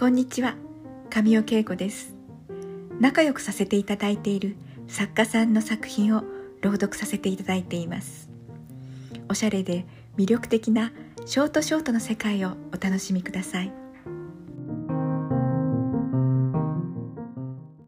こんにちは。神尾恵子です。仲良くさせていただいている作家さんの作品を朗読させていただいています。おしゃれで魅力的なショートショートの世界をお楽しみください。